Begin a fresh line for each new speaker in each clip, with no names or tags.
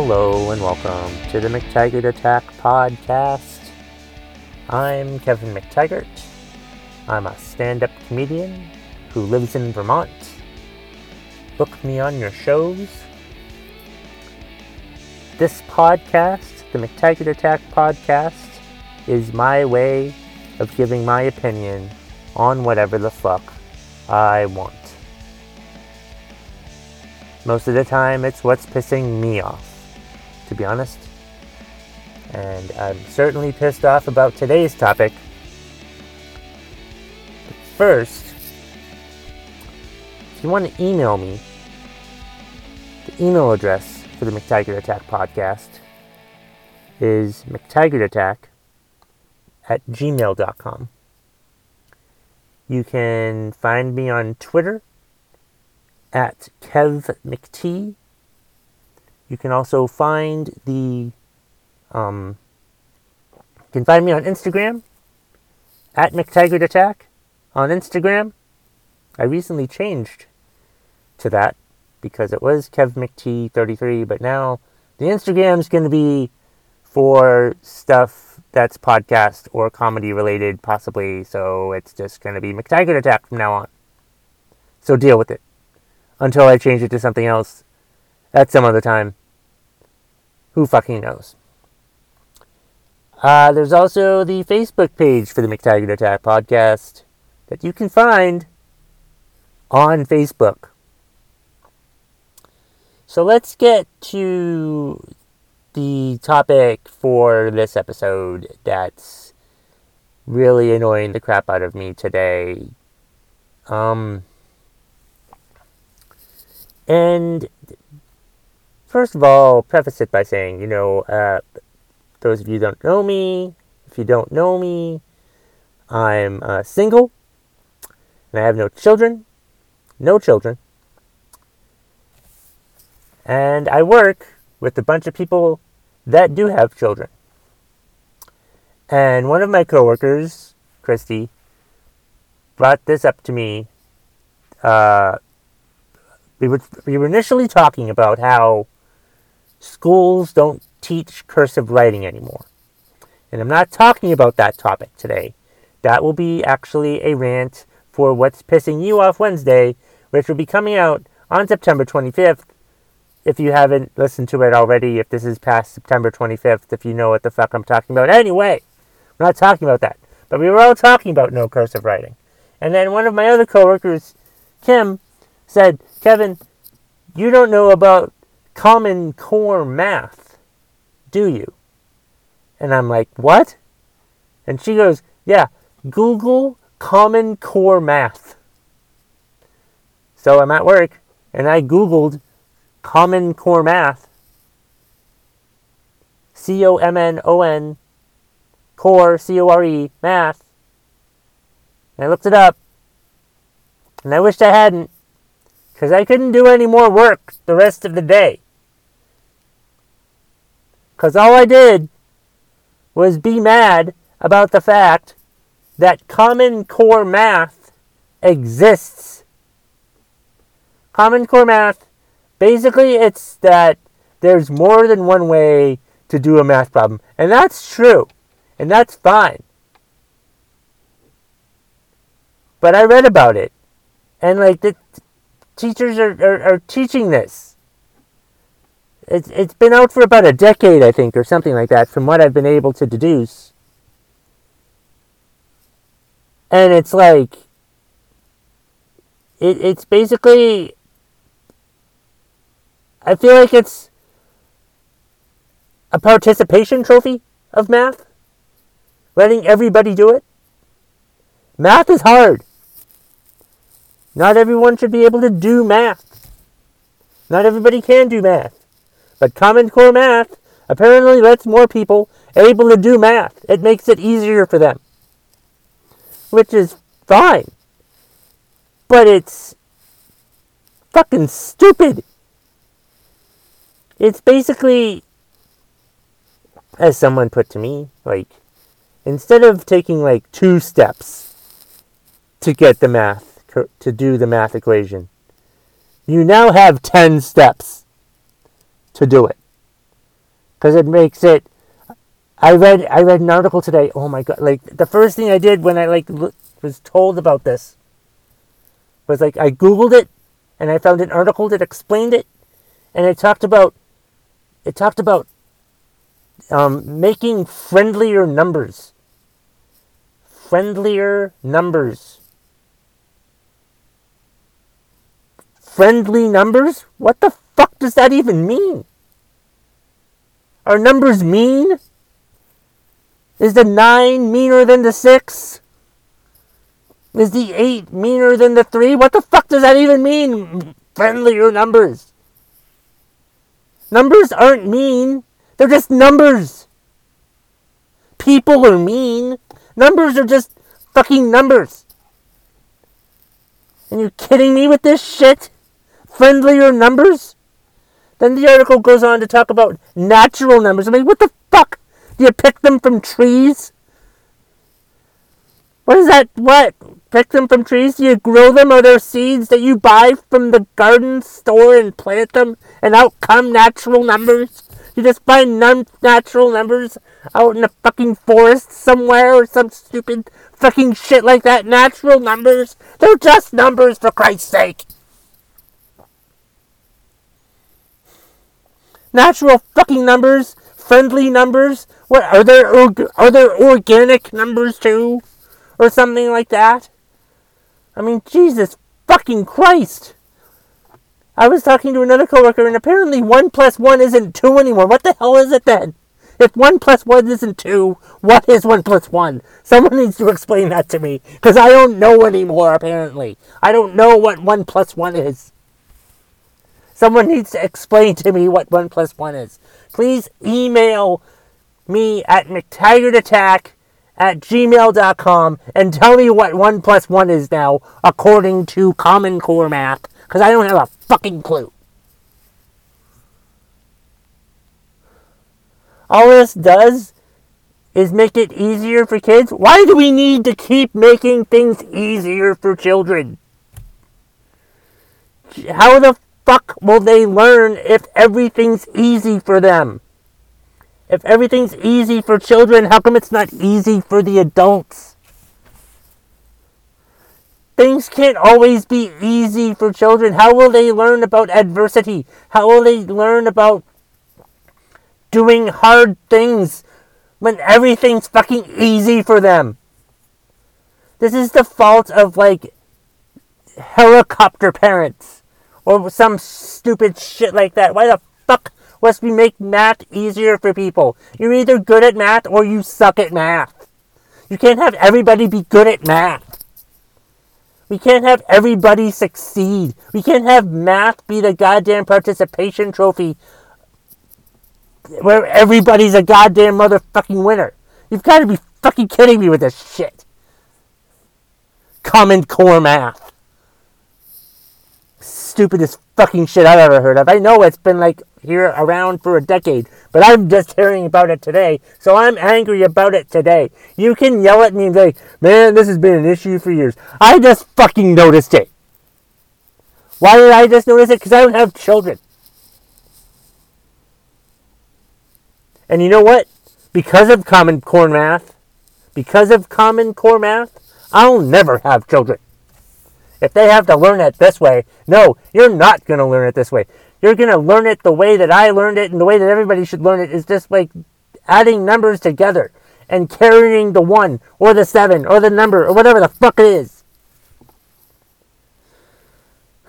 Hello and welcome to the McTaggart Attack podcast. I'm Kevin McTaggart. I'm a stand up comedian who lives in Vermont. Book me on your shows. This podcast, the McTaggart Attack podcast, is my way of giving my opinion on whatever the fuck I want. Most of the time, it's what's pissing me off, to be honest. And I'm certainly pissed off about today's topic. First, if you want to email me, the email address for the McTaggart Attack podcast is McTaggartAttack at gmail.com. You can find me on Twitter at Kev McT. You can also find the um, you can find me on Instagram at McTaggart Attack on Instagram. I recently changed to that because it was Kev McT33, but now the Instagram is going to be for stuff that's podcast or comedy related, possibly. So it's just going to be McTaggart Attack from now on. So deal with it until I change it to something else at some other time. Who fucking knows? Uh, there's also the Facebook page for the McTaggart Attack podcast that you can find on Facebook. So let's get to the topic for this episode that's really annoying the crap out of me today. Um, and first of all, preface it by saying, you know, uh, those of you don't know me, if you don't know me, I'm uh, single and I have no children, no children. And I work with a bunch of people that do have children. And one of my coworkers, Christy, brought this up to me. Uh, we were, we were initially talking about how schools don't teach cursive writing anymore. And I'm not talking about that topic today. That will be actually a rant for What's Pissing You Off Wednesday, which will be coming out on September 25th. If you haven't listened to it already, if this is past September 25th, if you know what the fuck I'm talking about. Anyway, we're not talking about that. But we were all talking about no cursive writing. And then one of my other coworkers, Kim, said, Kevin, you don't know about Common Core math, do you? And I'm like, what? And she goes, yeah, Google Common Core math. So I'm at work and I Googled Common Core math. C O M N O N core, C O R E, math. And I looked it up. And I wished I hadn't because I couldn't do any more work the rest of the day. Because all I did was be mad about the fact that Common Core math exists. Common Core math, basically, it's that there's more than one way to do a math problem. And that's true. And that's fine. But I read about it. And, like, the, teachers are, are, are teaching this. It's, it's been out for about a decade, I think, or something like that, from what I've been able to deduce. And it's like, it, it's basically, I feel like it's a participation trophy of math. Letting everybody do it. Math is hard. Not everyone should be able to do math. Not everybody can do math. But Common Core Math apparently lets more people able to do math. It makes it easier for them. Which is fine. But it's fucking stupid. It's basically, as someone put to me, like, instead of taking like two steps to get the math, to do the math equation. You now have 10 steps to do it. because it makes it. I read I read an article today. Oh my god! Like the first thing I did when I like was told about this was like I googled it, and I found an article that explained it, and it talked about it talked about um, making friendlier numbers. Friendlier numbers. Friendly numbers? What the fuck does that even mean? Are numbers mean? Is the 9 meaner than the 6? Is the 8 meaner than the 3? What the fuck does that even mean? Friendlier numbers. Numbers aren't mean. They're just numbers. People are mean. Numbers are just fucking numbers. And you're kidding me with this shit? Friendlier numbers? Then the article goes on to talk about natural numbers. I mean, what the fuck? Do you pick them from trees? What is that? What? Pick them from trees? Do you grow them? Are there seeds that you buy from the garden store and plant them and out come natural numbers? You just find non-natural numbers out in the fucking forest somewhere or some stupid fucking shit like that. Natural numbers. They're just numbers for Christ's sake. Natural fucking numbers. Friendly numbers. What are there? Are there organic numbers too, or something like that? I mean, Jesus fucking Christ. I was talking to another coworker, and apparently one plus one isn't two anymore. What the hell is it then? If one plus one isn't two, what is one plus one? Someone needs to explain that to me, because I don't know anymore, apparently. I don't know what one plus one is. Someone needs to explain to me what one plus one is. Please email me at McTaggartAttack at gmail.com and tell me what one plus one is now, according to Common Core math because I don't have a fucking clue. All this does is make it easier for kids. Why do we need to keep making things easier for children? How the fuck will they learn if everything's easy for them? If everything's easy for children, how come it's not easy for the adults? Things can't always be easy for children. How will they learn about adversity? How will they learn about doing hard things when everything's fucking easy for them? This is the fault of like helicopter parents or some stupid shit like that. Why the fuck must we make math easier for people? You're either good at math or you suck at math. You can't have everybody be good at math. We can't have everybody succeed. We can't have math be the goddamn participation trophy where everybody's a goddamn motherfucking winner. You've got to be fucking kidding me with this shit. Common core math. Stupidest fucking shit I've ever heard of. I know it's been like here around for a decade, but I'm just hearing about it today, so I'm angry about it today. You can yell at me and say, man, this has been an issue for years. I just fucking noticed it. Why did I just notice it? Because I don't have children. And you know what? Because of Common Core math, because of Common Core math, I'll never have children. If they have to learn it this way, no, you're not going to learn it this way. You're going to learn it the way that I learned it and the way that everybody should learn it is just like adding numbers together and carrying the one or the seven or the number or whatever the fuck it is.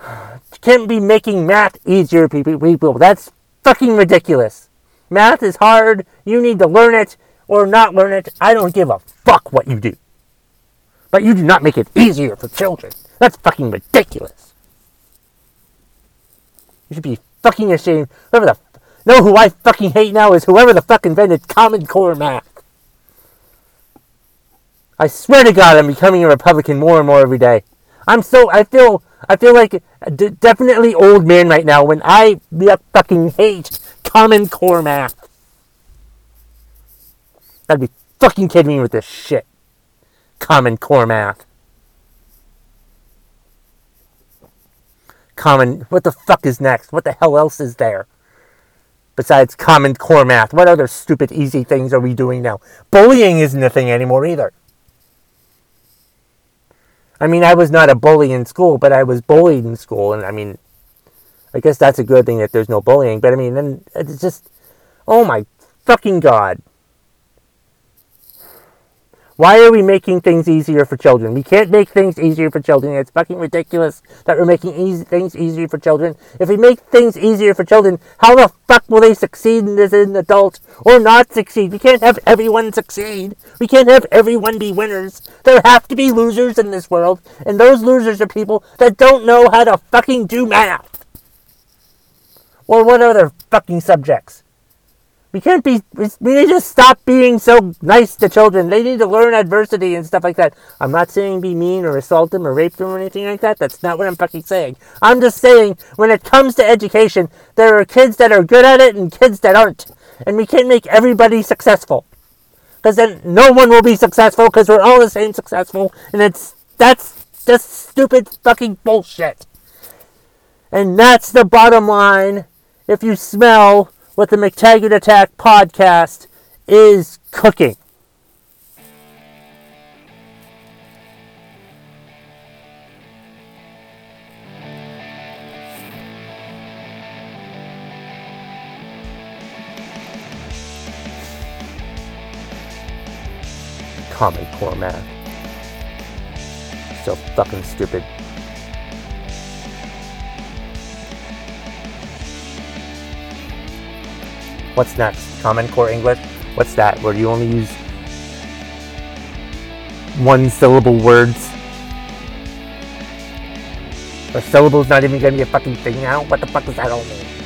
Can't be making math easier, people. That's fucking ridiculous. Math is hard. You need to learn it or not learn it. I don't give a fuck what you do. But you do not make it easier for children. That's fucking ridiculous. You should be fucking ashamed. Whoever the know who I fucking hate now is whoever the fuck invented Common Core math. I swear to God, I'm becoming a Republican more and more every day. I'm so I feel I feel like a d- definitely old man right now when I fucking hate Common Core math. Gotta be fucking kidding me with this shit. Common Core math. common. What the fuck is next? What the hell else is there? Besides Common Core math, what other stupid, easy things are we doing now? Bullying isn't a thing anymore either. I mean, I was not a bully in school, but I was bullied in school, and I mean, I guess that's a good thing that there's no bullying. But I mean, then it's just, oh my fucking god. Why are we making things easier for children? We can't make things easier for children. It's fucking ridiculous that we're making easy, things easier for children. If we make things easier for children, how the fuck will they succeed as an adult or not succeed? We can't have everyone succeed. We can't have everyone be winners. There have to be losers in this world, and those losers are people that don't know how to fucking do math. Or what other fucking subjects? We can't be, we need to stop being so nice to children. They need to learn adversity and stuff like that. I'm not saying be mean or assault them or rape them or anything like that. That's not what I'm fucking saying. I'm just saying when it comes to education, there are kids that are good at it and kids that aren't. And we can't make everybody successful. Because then no one will be successful because we're all the same successful. And it's, that's just stupid fucking bullshit. And that's the bottom line. If you smell what the McTaggart Attack podcast is cooking. Common Core math. So fucking stupid. What's next? Common Core English? What's that? Where you only use one syllable words? Or syllables not even gonna be a fucking thing now? What the fuck does that all mean?